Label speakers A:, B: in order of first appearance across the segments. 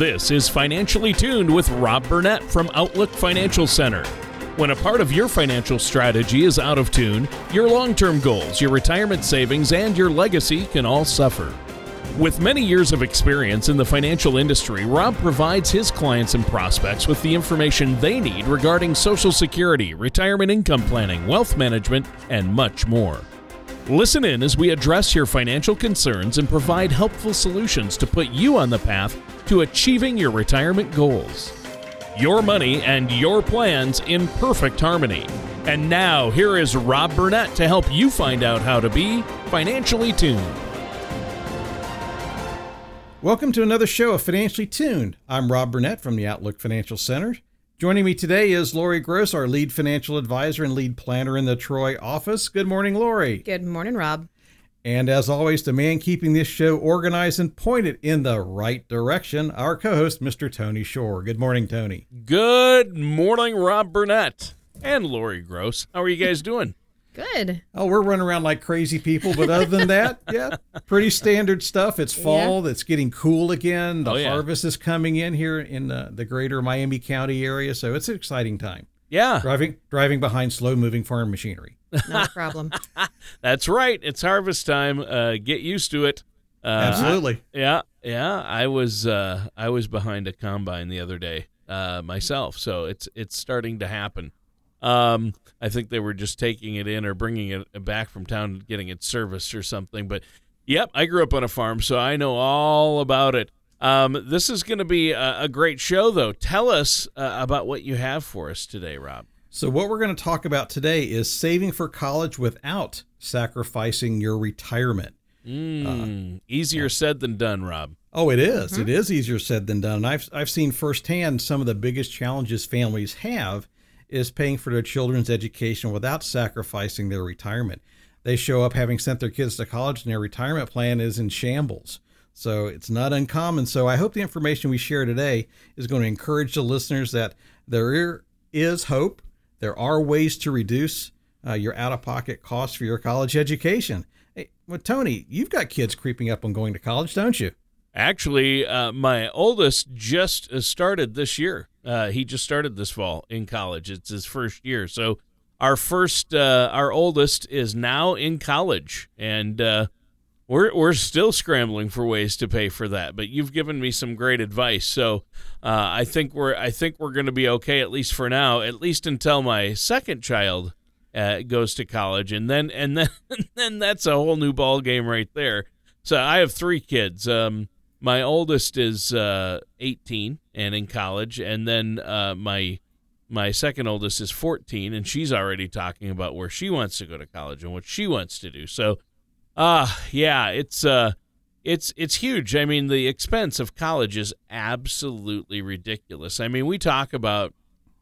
A: This is Financially Tuned with Rob Burnett from Outlook Financial Center. When a part of your financial strategy is out of tune, your long term goals, your retirement savings, and your legacy can all suffer. With many years of experience in the financial industry, Rob provides his clients and prospects with the information they need regarding Social Security, retirement income planning, wealth management, and much more. Listen in as we address your financial concerns and provide helpful solutions to put you on the path to achieving your retirement goals. Your money and your plans in perfect harmony. And now, here is Rob Burnett to help you find out how to be financially tuned.
B: Welcome to another show of Financially Tuned. I'm Rob Burnett from the Outlook Financial Center. Joining me today is Lori Gross, our lead financial advisor and lead planner in the Troy office. Good morning, Lori.
C: Good morning, Rob.
B: And as always, the man keeping this show organized and pointed in the right direction, our co host, Mr. Tony Shore. Good morning, Tony.
A: Good morning, Rob Burnett and Lori Gross. How are you guys doing?
C: Good.
B: Oh, we're running around like crazy people, but other than that, yeah, pretty standard stuff. It's fall. Yeah. It's getting cool again. The oh, yeah. harvest is coming in here in the, the greater Miami County area, so it's an exciting time.
A: Yeah.
B: Driving driving behind slow moving farm machinery.
C: Not a problem.
A: That's right. It's harvest time. Uh, get used to it.
B: Uh, Absolutely.
A: I, yeah, yeah. I was uh, I was behind a combine the other day uh, myself, so it's it's starting to happen. Um, I think they were just taking it in or bringing it back from town, getting it serviced or something. But yep, I grew up on a farm, so I know all about it. Um, this is going to be a, a, great show, though. Tell us uh, about what you have for us today, Rob.
B: So, what we're going to talk about today is saving for college without sacrificing your retirement.
A: Mm, uh, easier yeah. said than done, Rob.
B: Oh, it is. Mm-hmm. It is easier said than done. I've I've seen firsthand some of the biggest challenges families have is paying for their children's education without sacrificing their retirement. They show up having sent their kids to college and their retirement plan is in shambles. So it's not uncommon. So I hope the information we share today is going to encourage the listeners that there is hope. There are ways to reduce uh, your out of pocket costs for your college education. Hey, well, Tony, you've got kids creeping up on going to college, don't you?
A: Actually, uh, my oldest just uh, started this year. Uh, he just started this fall in college. It's his first year. So our first, uh, our oldest is now in college, and uh, we're we're still scrambling for ways to pay for that. But you've given me some great advice, so uh, I think we're I think we're going to be okay at least for now, at least until my second child uh, goes to college, and then and then and then that's a whole new ball game right there. So I have three kids. Um, my oldest is uh, 18 and in college, and then uh, my my second oldest is 14, and she's already talking about where she wants to go to college and what she wants to do. So, uh yeah, it's uh it's it's huge. I mean, the expense of college is absolutely ridiculous. I mean, we talk about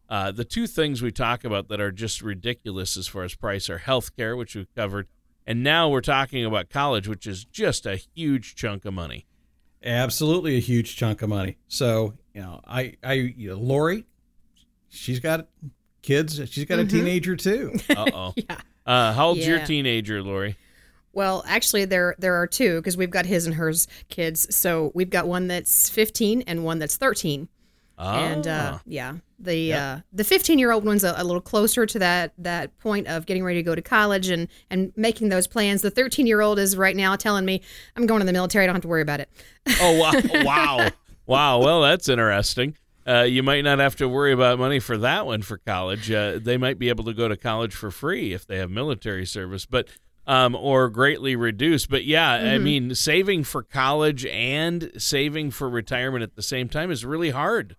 A: uh, the two things we talk about that are just ridiculous as far as price are healthcare, which we've covered, and now we're talking about college, which is just a huge chunk of money.
B: Absolutely a huge chunk of money. So, you know, I, I, you know, Lori, she's got kids. She's got mm-hmm. a teenager too.
A: Uh oh. yeah. Uh, how old's yeah. your teenager, Lori?
C: Well, actually, there there are two because we've got his and hers kids. So we've got one that's 15 and one that's 13. Oh. And uh, ah. yeah, the yep. uh, the 15 year old one's a, a, little closer to that that point of getting ready to go to college and and making those plans. The 13 year old is right now telling me I'm going to the military. I don't have to worry about it.
A: Oh wow, wow, wow. Well, that's interesting. Uh, you might not have to worry about money for that one for college. Uh, they might be able to go to college for free if they have military service, but um, or greatly reduced. But yeah, mm-hmm. I mean, saving for college and saving for retirement at the same time is really hard.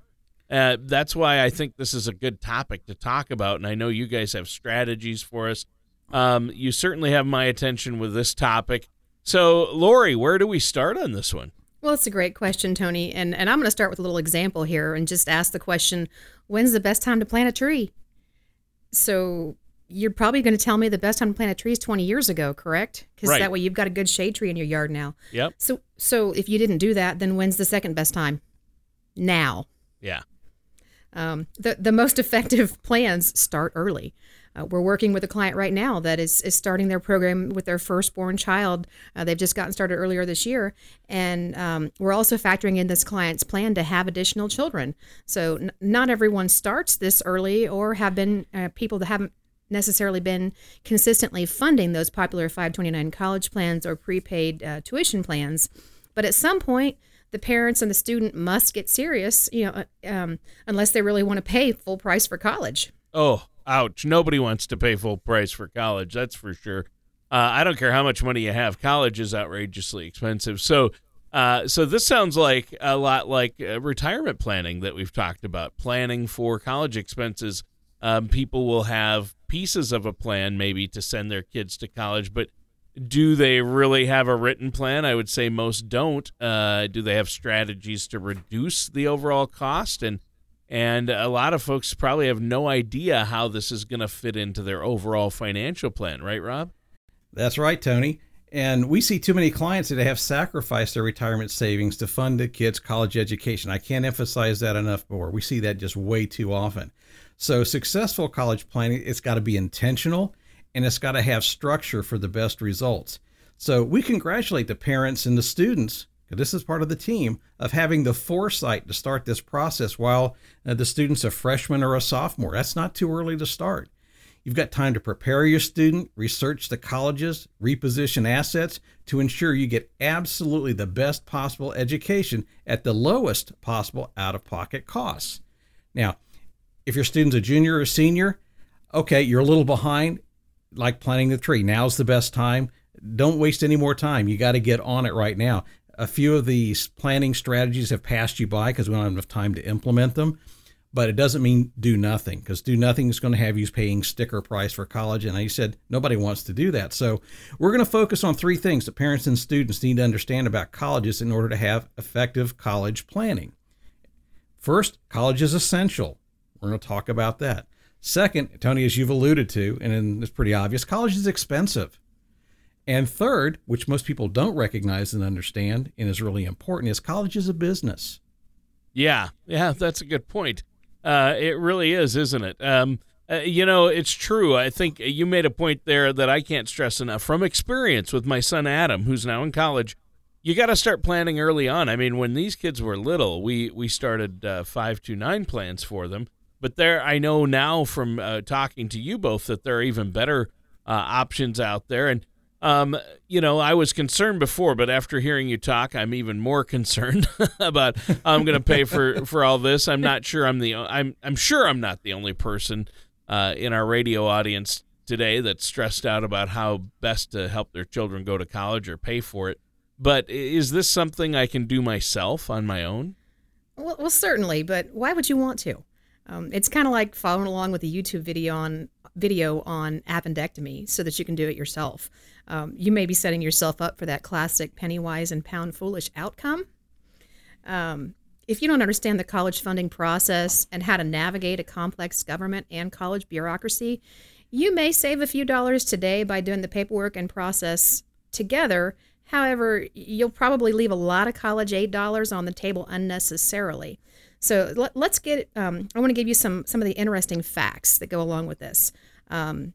A: Uh, that's why I think this is a good topic to talk about. And I know you guys have strategies for us. Um, you certainly have my attention with this topic. So, Lori, where do we start on this one?
C: Well, it's a great question, Tony. And, and I'm going to start with a little example here and just ask the question when's the best time to plant a tree? So, you're probably going to tell me the best time to plant a tree is 20 years ago, correct? Because right. that way you've got a good shade tree in your yard now.
A: Yep.
C: So, so if you didn't do that, then when's the second best time? Now.
A: Yeah.
C: Um, the the most effective plans start early. Uh, we're working with a client right now that is, is starting their program with their firstborn child. Uh, they've just gotten started earlier this year. And um, we're also factoring in this client's plan to have additional children. So, n- not everyone starts this early or have been uh, people that haven't necessarily been consistently funding those popular 529 college plans or prepaid uh, tuition plans. But at some point, the parents and the student must get serious, you know, uh, um, unless they really want to pay full price for college.
A: Oh, ouch. Nobody wants to pay full price for college, that's for sure. Uh, I don't care how much money you have. College is outrageously expensive. So, uh, so this sounds like a lot like uh, retirement planning that we've talked about. Planning for college expenses. Um, people will have pieces of a plan maybe to send their kids to college, but do they really have a written plan? I would say most don't. Uh, do they have strategies to reduce the overall cost? And and a lot of folks probably have no idea how this is going to fit into their overall financial plan, right, Rob?
B: That's right, Tony. And we see too many clients that have sacrificed their retirement savings to fund the kids' college education. I can't emphasize that enough more. We see that just way too often. So, successful college planning, it's got to be intentional and it's got to have structure for the best results. So, we congratulate the parents and the students, because this is part of the team, of having the foresight to start this process while uh, the student's a freshman or a sophomore. That's not too early to start. You've got time to prepare your student, research the colleges, reposition assets to ensure you get absolutely the best possible education at the lowest possible out of pocket costs. Now, if your student's a junior or senior, okay, you're a little behind, like planting the tree. Now's the best time. Don't waste any more time. You got to get on it right now. A few of these planning strategies have passed you by because we don't have enough time to implement them. But it doesn't mean do nothing because do nothing is going to have you paying sticker price for college. And I said nobody wants to do that. So we're going to focus on three things that parents and students need to understand about colleges in order to have effective college planning. First, college is essential. We're going to talk about that. Second, Tony, as you've alluded to, and it's pretty obvious, college is expensive. And third, which most people don't recognize and understand and is really important, is college is a business.
A: Yeah, yeah, that's a good point. Uh, it really is, isn't it? Um, uh, you know, it's true. I think you made a point there that I can't stress enough. From experience with my son Adam, who's now in college, you got to start planning early on. I mean, when these kids were little, we we started uh, five two nine plans for them, but there, I know now from uh, talking to you both that there are even better uh, options out there. And um, you know, I was concerned before, but after hearing you talk, I'm even more concerned about I'm going to pay for for all this. I'm not sure I'm the I'm I'm sure I'm not the only person uh, in our radio audience today that's stressed out about how best to help their children go to college or pay for it. But is this something I can do myself on my own?
C: Well, well certainly, but why would you want to? Um, it's kind of like following along with a YouTube video on video on appendectomy so that you can do it yourself. Um, you may be setting yourself up for that classic penny wise and pound foolish outcome. Um, if you don't understand the college funding process and how to navigate a complex government and college bureaucracy, you may save a few dollars today by doing the paperwork and process together. However, you'll probably leave a lot of college aid dollars on the table unnecessarily. So let, us get. Um, I want to give you some some of the interesting facts that go along with this. Um,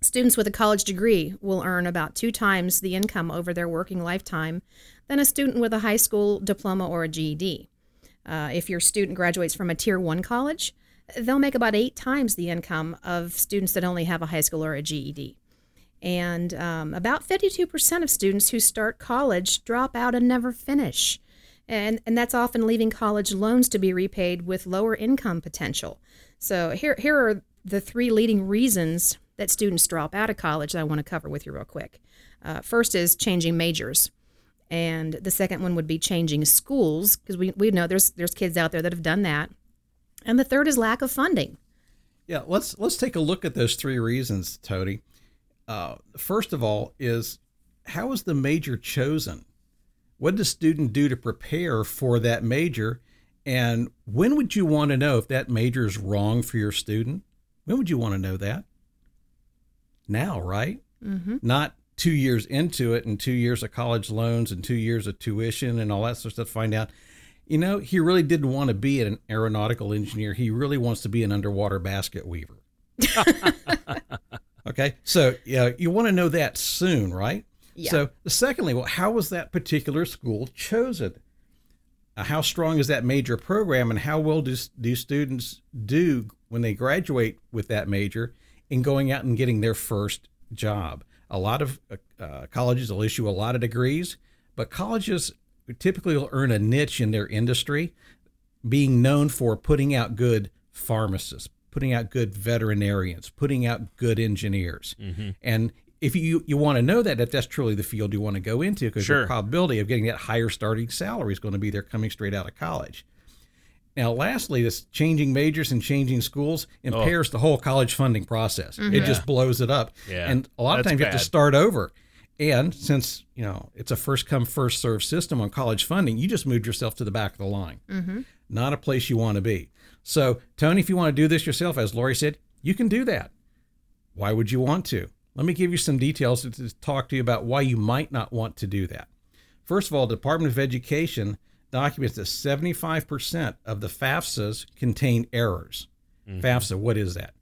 C: students with a college degree will earn about two times the income over their working lifetime than a student with a high school diploma or a GED. Uh, if your student graduates from a tier one college, they'll make about eight times the income of students that only have a high school or a GED. And um, about 52% of students who start college drop out and never finish and and that's often leaving college loans to be repaid with lower income potential. So here here are the three leading reasons that students drop out of college that I want to cover with you real quick. Uh, first is changing majors, and the second one would be changing schools because we, we know there's there's kids out there that have done that, and the third is lack of funding.
B: Yeah, let's let's take a look at those three reasons, Tony. Uh, first of all, is how is the major chosen? What does student do to prepare for that major? And when would you want to know if that major is wrong for your student? When would you want to know that? Now, right? Mm-hmm. Not two years into it and two years of college loans and two years of tuition and all that sort of stuff. Find out, you know, he really didn't want to be an aeronautical engineer. He really wants to be an underwater basket weaver. okay, so yeah, you want to know that soon, right?
C: Yeah.
B: So, secondly, well, how was that particular school chosen? Uh, how strong is that major program, and how well do, do students do when they graduate with that major in going out and getting their first job? A lot of uh, uh, colleges will issue a lot of degrees, but colleges typically will earn a niche in their industry, being known for putting out good pharmacists, putting out good veterinarians, putting out good engineers. Mm-hmm. And if you you want to know that if that's truly the field you want to go into, because
A: Sure.
B: your probability of getting that higher starting salary is going to be there coming straight out of college. Now, lastly, this changing majors and changing schools impairs oh. the whole college funding process. Mm-hmm. It just blows it up,
A: Yeah,
B: and a lot of
A: that's
B: times you have to start over. And since you know it's a first come first serve system on college funding, you just moved yourself to the back of the line. Mm-hmm. Not a place you want to be. So, Tony, if you want to do this yourself, as Lori said, you can do that. Why would you want to? Let me give you some details to, talk to you about why you might not want to do that. First of all, Department of Education documents that 75% of the FAFSAs contain errors. Mm-hmm. FAFSA, what is that?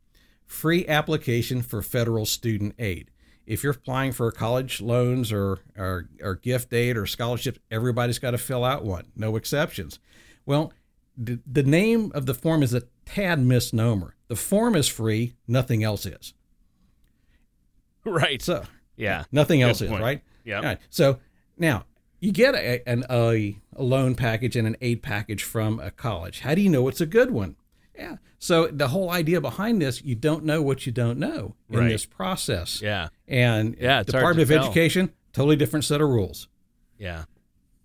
B: Free application for federal student aid. If you're applying for college loans or, or, or gift aid or scholarships, everybody's got to fill out one, no exceptions. Well, the, the name of the form is a tad misnomer. The form is free, nothing else is.
A: Right.
B: So,
A: yeah.
B: Nothing
A: Good
B: else is,
A: point.
B: right? Yeah. Right. So now you get a, an, a, a loan package and an aid package from a college. How do you know it's a good one? Yeah. So the whole idea behind this, you don't know what you don't know in
A: Right.
B: this process.
A: Yeah.
B: And
A: Yeah,
B: Department of
A: tell.
B: Education, totally different set of rules.
A: Yeah.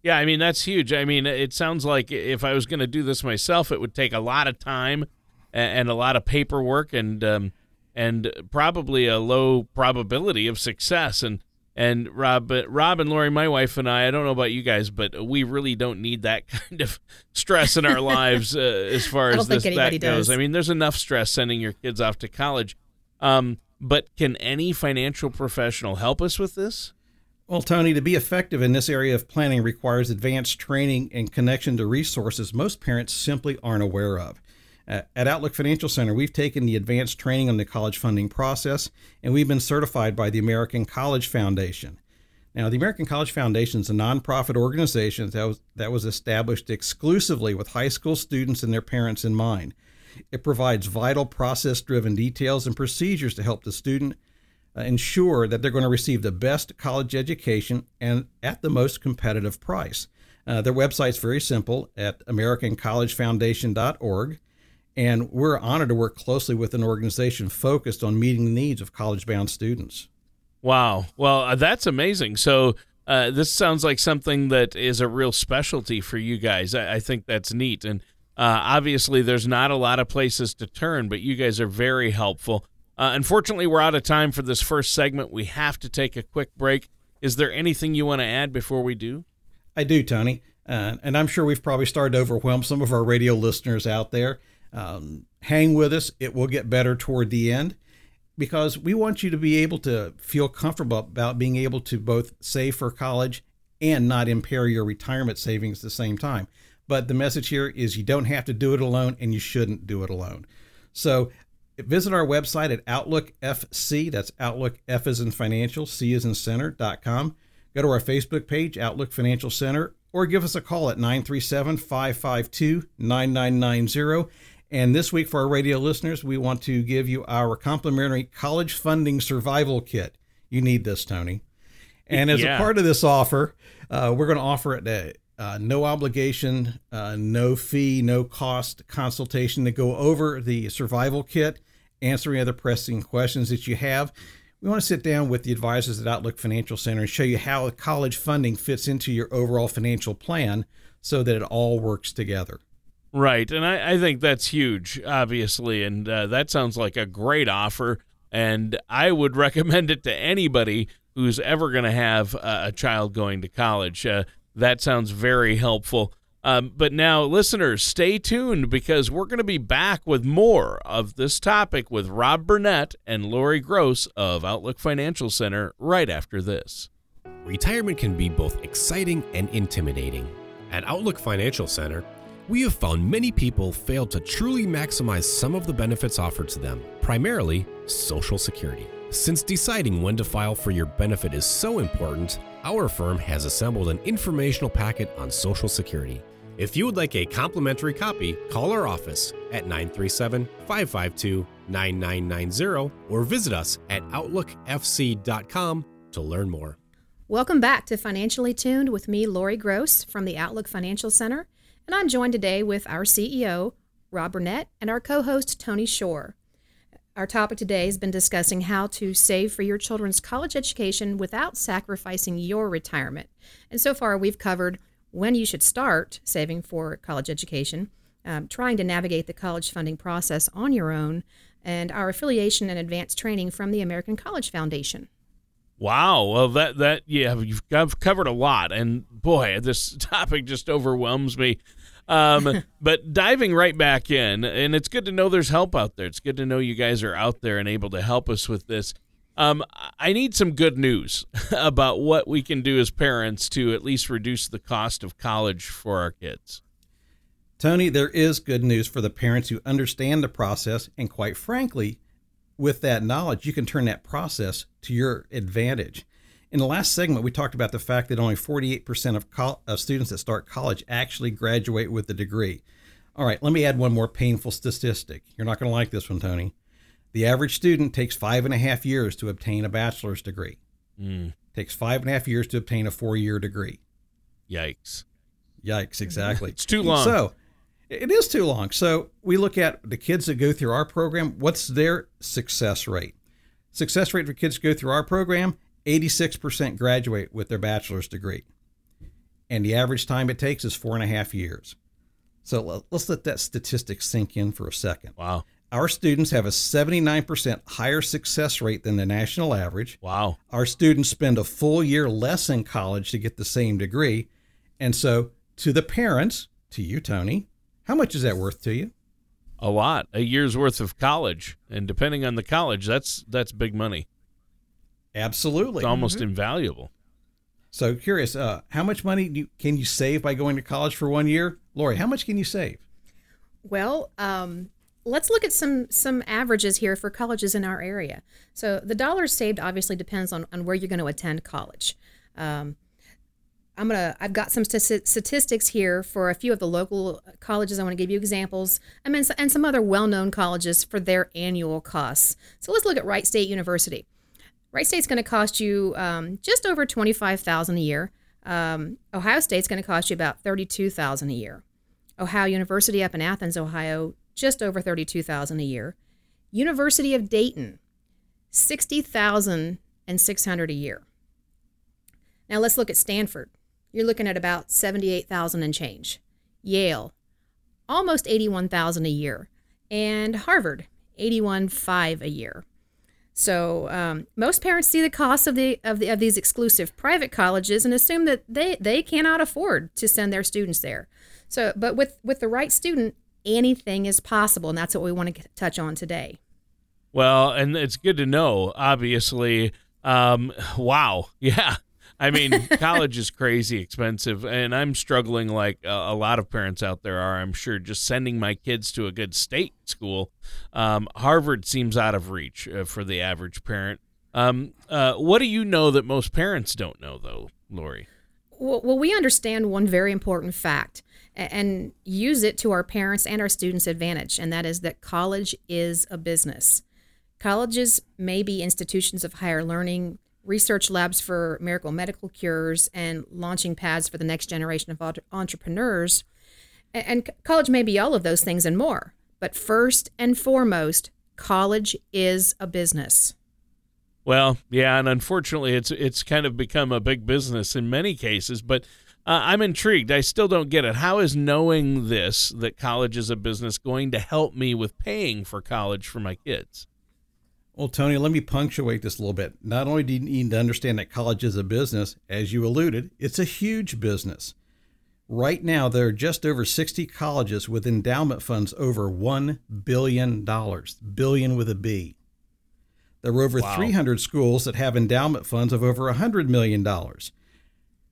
A: Yeah, I mean that's huge. I mean, it sounds like if I was going to do this myself, it would take a lot of time a- and a lot of paperwork and um, and probably a low probability of success. And and Rob, but Rob and Lori, my wife and I, I don't know about you guys, but we really don't need that kind of stress in our lives uh, as far as
C: don't
A: this that
C: anybody
A: goes.
C: does.
A: I mean, there's enough stress sending your kids off to college. Um, but can any financial professional help us with this?
B: Well, Tony, to be effective in this area of planning requires advanced training and connection to resources most parents simply aren't aware of. At Outlook Financial Center, we've taken the advanced training on the college funding process, and we've been certified by the American College Foundation. Now, the American College Foundation is a nonprofit organization that was, that was established exclusively with high school students and their parents in mind. It provides vital process driven details and procedures to help the student uh, ensure that they're going to receive the best college education and at the most competitive price. Uh, their website's very simple at AmericanCollegeFoundation.org, and we're honored to work closely with an organization focused on meeting the needs of college bound students.
A: Wow. Well, uh, that's amazing. So, uh, this sounds like something that is a real specialty for you guys. I, I think that's neat. And uh, obviously, there's not a lot of places to turn, but you guys are very helpful. Uh, unfortunately, we're out of time for this first segment. We have to take a quick break. Is there anything you want to add before we do?
B: I do, Tony. Uh, and I'm sure we've probably started to overwhelm some of our radio listeners out there. Um, hang with us, it will get better toward the end because we want you to be able to feel comfortable about being able to both save for college and not impair your retirement savings at the same time. But the message here is you don't have to do it alone and you shouldn't do it alone. So visit our website at Outlook FC. That's Outlook F is in financial, C is in center.com. Go to our Facebook page, Outlook Financial Center, or give us a call at 937 552 9990. And this week, for our radio listeners, we want to give you our complimentary college funding survival kit. You need this, Tony. And as
A: Yeah.
B: a part of this offer, uh, we're going to offer it a uh, no obligation, uh, no fee, no cost consultation to go over the survival kit, answer any other pressing questions that you have. We want to sit down with the advisors at Outlook Financial Center and show you how college funding fits into your overall financial plan so that it all works together.
A: Right, and I, I think that's huge, obviously, and uh, that sounds like a great offer. And I would recommend it to anybody who's ever going to have a, child going to college. Uh, that sounds very helpful. Um, but now, listeners, stay tuned because we're going to be back with more of this topic with Rob Burnett and Lori Gross of Outlook Financial Center right after this.
D: Retirement can be both exciting and intimidating.
E: At Outlook Financial Center,
D: We have found many people fail to truly maximize some of the benefits offered to them, primarily Social Security. Since deciding when to file for your benefit is so important, our firm has assembled an informational packet on Social Security. If you would like a complimentary copy, call our office at 937 552 9990 or visit us at OutlookFC.com to learn more.
C: Welcome back to Financially Tuned with me, Lori Gross from the Outlook Financial Center, and I'm joined today with our CEO, Rob Burnett, and our co host, Tony Shore. Our topic today has been discussing how to save for your children's college education without sacrificing your retirement. And so far, we've covered when you should start saving for college education, um, trying to navigate the college funding process on your own, and our affiliation and advanced training from the American College Foundation.
A: Wow. Well, that that yeah, you've I've covered a lot, and boy, this topic just overwhelms me. Um, but diving right back in, and it's good to know there's help out there. It's good to know you guys are out there and able to help us with this. Um, I need some good news about what we can do as parents to at least reduce the cost of college for our kids.
B: Tony, there is good news for the parents who understand the process, and quite frankly, with that knowledge, you can turn that process to your advantage. In the last segment, we talked about the fact that only 48% of, co- of students that start college actually graduate with a degree. All right, let me add one more painful statistic. You're not going to like this one, Tony. The average student takes five and a half years to obtain a bachelor's degree.
A: Mm.
B: Takes five and a half years to obtain a four year degree.
A: Yikes.
B: Yikes, exactly.
A: It's too long.
B: So it is too long. So we look at the kids that go through our program, what's their success rate? Success rate for kids to go through our program, 86% graduate with their bachelor's degree. And the average time it takes is four and a half years. So let's let that statistic sink in for a second.
A: Wow.
B: Our students have a 79% higher success rate than the national average.
A: Wow.
B: Our students spend a full year less in college to get the same degree. And so, to the parents, to you, Tony, how much is that worth to you?
A: A lot. A year's worth of college. And depending on the college, that's that's big money.
B: Absolutely.
A: It's almost mm-hmm. invaluable.
B: So curious, uh, how much money you, can you save by going to college for one year? Lori, how much can you save?
C: Well, um, let's look at some some averages here for colleges in our area. So the dollars saved obviously depends on, on where you're going to attend college. Um, I'm gonna I've got some st- statistics here for a few of the local colleges. I want to give you examples. I mean, and some other well-known colleges for their annual costs. So let's look at Wright State University. Wright State's going to cost you um, just over twenty-five thousand a year. Um, Ohio State's going to cost you about thirty-two thousand a year. Ohio University up in Athens, Ohio, just over 32,000 a year. University of Dayton, 60,600 a year. Now let's look at Stanford. You're looking at about 78,000 and change. Yale, almost 81,000 a year. And Harvard, 81.5 a year. So um, most parents see the cost of the, of the of these exclusive private colleges and assume that they they cannot afford to send their students there. So, but with with the right student, anything is possible. And that's what we want to touch on today.
A: Well, and it's good to know, obviously. Um, wow. Yeah. I mean, college is crazy expensive, and I'm struggling like a, lot of parents out there are, I'm sure, just sending my kids to a good state school. Um, Harvard seems out of reach uh, for the average parent. Um, uh, what do you know that most parents don't know, though, Lori?
C: Well, we understand one very important fact and use it to our parents and our students' advantage, and that is that college is a business. Colleges may be institutions of higher learning, research labs for miracle medical cures, and launching pads for the next generation of entrepreneurs. And college may be all of those things and more. But first and foremost, college is a business.
A: Well, yeah, and unfortunately, it's it's kind of become a big business in many cases. But uh, I'm intrigued. I still don't get it. How is knowing this that college is a business going to help me with paying for college for my kids?
B: Well, Tony, let me punctuate this a little bit. Not only do you need to understand that college is a business, as you alluded, it's a huge business. Right now, there are just over 60 colleges with endowment funds over $1 billion, billion with a B. There are over wow. 300 schools that have endowment funds of over $100 million.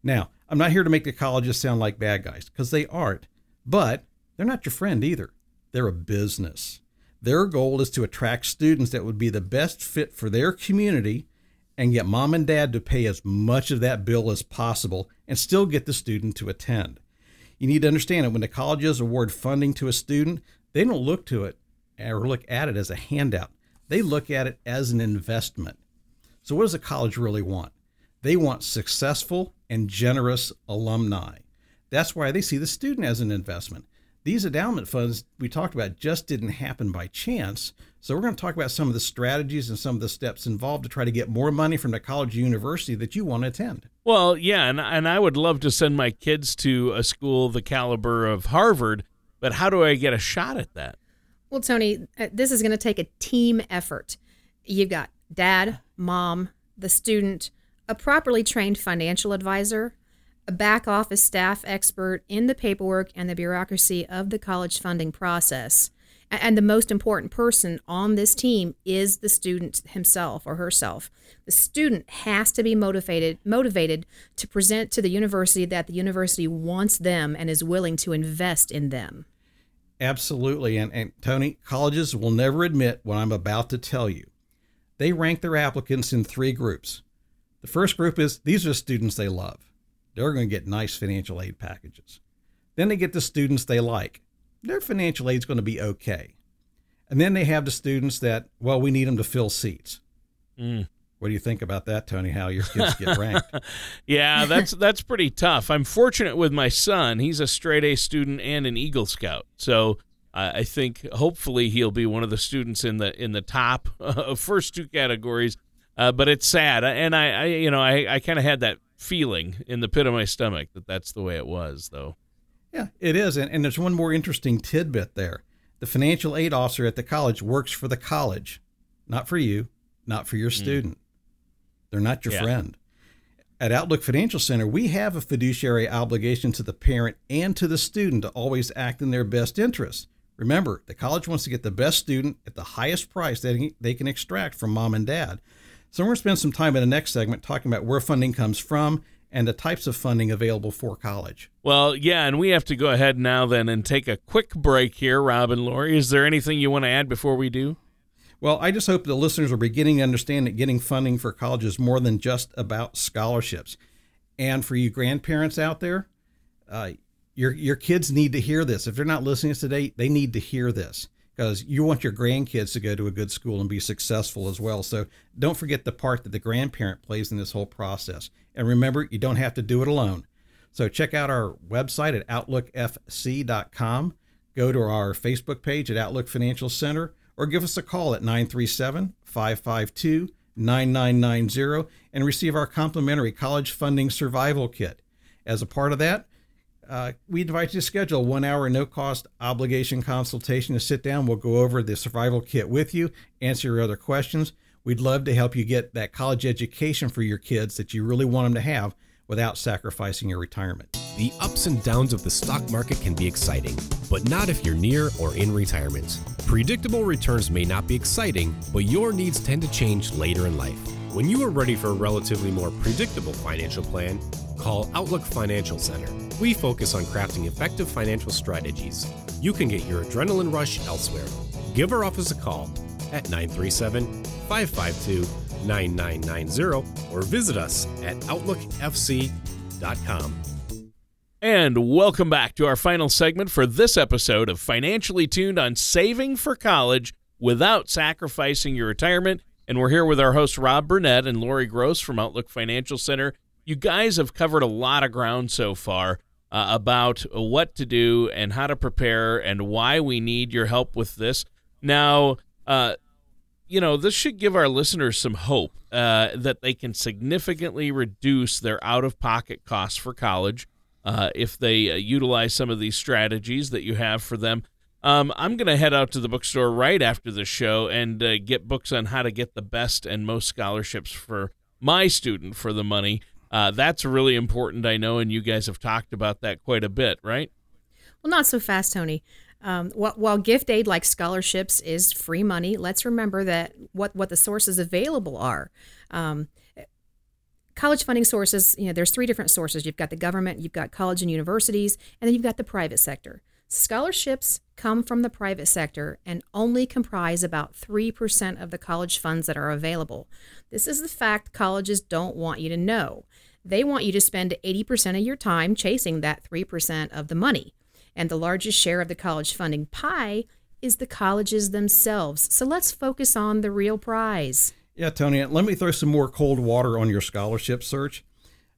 B: Now, I'm not here to make the colleges sound like bad guys because they aren't. But they're not your friend either. They're a business. Their goal is to attract students that would be the best fit for their community and get mom and dad to pay as much of that bill as possible and still get the student to attend. You need to understand that when the colleges award funding to a student, they don't look to it or look at it as a handout. They look at it as an investment. So, what does a college really want? They want successful and generous alumni. That's why they see the student as an investment. These endowment funds we talked about just didn't happen by chance. So, we're going to talk about some of the strategies and some of the steps involved to try to get more money from the college or university that you want to attend.
A: Well, yeah, and, and I would love to send my kids to a school the caliber of Harvard, but how do I get a shot at that?
C: Well, Tony, uh, this is going to take a team effort. You've got dad, mom, the student, a properly trained financial advisor, a back office staff expert in the paperwork and the bureaucracy of the college funding process. And the most important person on this team is the student himself or herself. The student has to be motivated motivated to present to the university that the university wants them and is willing to invest in them.
B: Absolutely. And, and Tony, colleges will never admit what I'm about to tell you. They rank their applicants in three groups. The first group is these are students they love they're going to get nice financial aid packages. Then they get the students they like. Their financial aid is going to be okay. And then they have the students that, well, we need them to fill seats. Mm. What do you think about that, Tony? How your kids get ranked?
A: yeah, that's that's pretty tough. I'm fortunate with my son; he's a straight A student and an Eagle Scout. So uh, I think hopefully he'll be one of the students in the in the top uh, first two categories. Uh, but it's sad, and I, I you know I, I kind of had that feeling in the pit of my stomach that that's the way it was, though.
B: Yeah, it is. And, and there's one more interesting tidbit there. The financial aid officer at the college works for the college, not for you, not for your hmm. student. Mm. They're not your yeah. friend. At Outlook Financial Center, we have a fiduciary obligation to the parent and to the student to always act in their best interest. Remember, the college wants to get the best student at the highest price that they can extract from mom and dad. So we're going to spend some time in the next segment talking about where funding comes from and the types of funding available for college.
A: Well, yeah, and we have to go ahead now then and take a quick break here, Rob and Lori. Is there anything you want to add before we do?
B: Well, I just hope the listeners are beginning to understand that getting funding for college is more than just about scholarships. And for you grandparents out there, uh, your your kids need to hear this. If they're not listening today, they need to hear this because you want your grandkids to go to a good school and be successful as well. So don't forget the part that the grandparent plays in this whole process. And remember, you don't have to do it alone. So check out our website at outlookfc.com. Go to our Facebook page at Outlook Financial Center or give us a call at 937 552 9990 and receive our complimentary college funding survival kit. As a part of that, uh, we invite you to schedule a one hour no cost obligation consultation to sit down. We'll go over the survival kit with you, answer your other questions. We'd love to help you get that college education for your kids that you really want them to have without sacrificing your retirement.
D: The ups and downs of the stock market can be exciting, but not if you're near or in retirement. Predictable returns may not be exciting, but your needs tend to change later in life. When you are ready for a relatively more predictable financial plan, call Outlook Financial Center. We focus on crafting effective financial strategies. You can get your adrenaline rush elsewhere. Give our office a call at 937 552 9990 or visit us at OutlookFC.com.
A: And welcome back to our final segment for this episode of Financially Tuned on Saving for College Without Sacrificing Your Retirement. And we're here with our hosts, Rob Burnett and Lori Gross from Outlook Financial Center. You guys have covered a lot of ground so far uh, about what to do and how to prepare and why we need your help with this. Now, uh, you know, this should give our listeners some hope uh, that they can significantly reduce their out of pocket costs for college uh, if they uh, utilize some of these strategies that you have for them. Um, I'm going to head out to the bookstore right after the show and uh, get books on how to get the best and most scholarships for my student for the money. Uh, that's really important, I know, and you guys have talked about that quite a bit, right?
C: Well, not so fast, Tony. Um, while gift aid, like scholarships, is free money, let's remember that what what the sources available are. Um, college funding sources, you know, there's three different sources. You've got the government, you've got college and universities, and then you've got the private sector. Scholarships come from the private sector and only comprise about 3% of the college funds that are available. This is the fact colleges don't want you to know. They want you to spend 80% of your time chasing that 3% of the money. And the largest share of the college funding pie is the colleges themselves. So let's focus on the real prize.
B: Yeah, Tony, let me throw some more cold water on your scholarship search.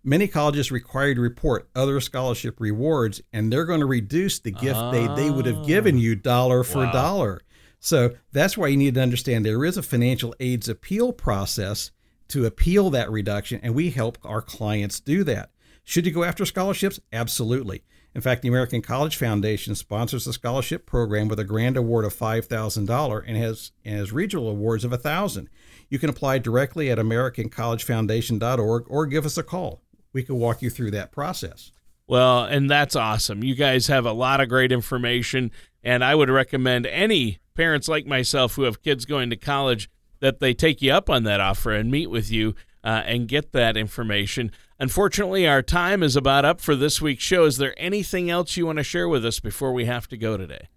B: Many colleges require you to report other scholarship rewards, and they're going to reduce the gift they, they would have given ah. you dollar for
A: Wow.
B: dollar. So that's why you need to understand there is a financial aids appeal process to appeal that reduction, and we help our clients do that. Should you go after scholarships? Absolutely. In fact, the American College Foundation sponsors a scholarship program with a grand award of $5,000 and has, and has regional awards of 1000 You can apply directly at AmericanCollegeFoundation.org or give us a call. We can walk you through that process.
A: Well, and that's awesome. You guys have a lot of great information, and I would recommend any parents like myself who have kids going to college that they take you up on that offer and meet with you uh, and get that information. Unfortunately, our time is about up for this week's show. Is there anything else you want to share with us before we have to go today?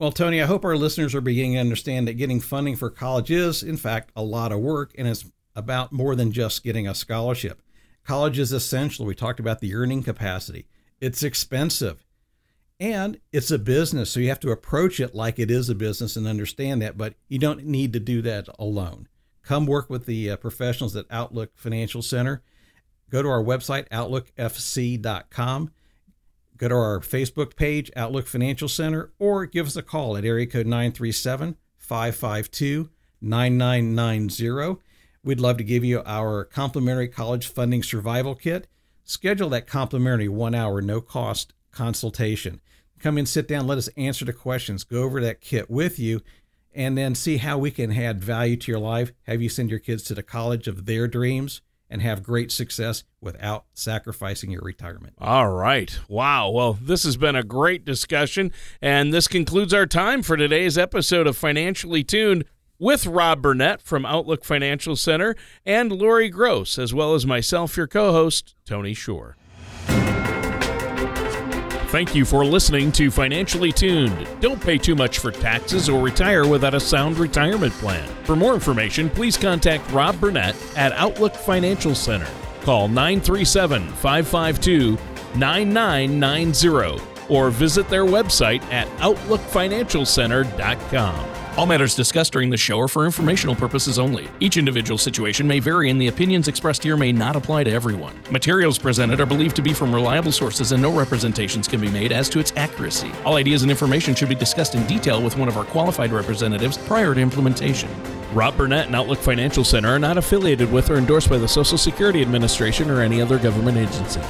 B: Well, Tony, I hope our listeners are beginning to understand that getting funding for college is, in fact, a lot of work and it's about more than just getting a scholarship. College is essential. We talked about the earning capacity, it's expensive and it's a business. So you have to approach it like it is a business and understand that, but you don't need to do that alone. Come work with the uh, professionals at Outlook Financial Center. Go to our website, outlookfc.com go to our Facebook page, Outlook Financial Center, or give us a call at area code 937 552 9990. We'd love to give you our complimentary college funding survival kit. Schedule that complimentary one hour, no cost consultation. Come in, sit down, let us answer the questions, go over that kit with you, and then see how we can add value to your life, have you send your kids to the college of their dreams, and have great success without sacrificing your retirement.
A: All right. Wow. Well, this has been a great discussion, and this concludes our time for today's episode of Financially Tuned with Rob Burnett from Outlook Financial Center and Lori Gross, as well as myself, your co host, Tony Shore. Thank you for listening to Financially Tuned. Don't pay too much for taxes or retire without a sound retirement plan. For more information, please contact Rob Burnett at Outlook Financial Center. Call 937 552 9990 or visit their website at OutlookFinancialCenter.com.
E: All matters discussed during the show are for informational purposes only. Each individual situation may vary, and the opinions expressed here may not apply to everyone. Materials presented are believed to be from reliable sources, and no representations can be made as to its accuracy. All ideas and information should be discussed in detail with one of our qualified representatives prior to implementation.
A: Rob Burnett and Outlook Financial Center are not affiliated with or endorsed by the Social Security Administration or any other government agency.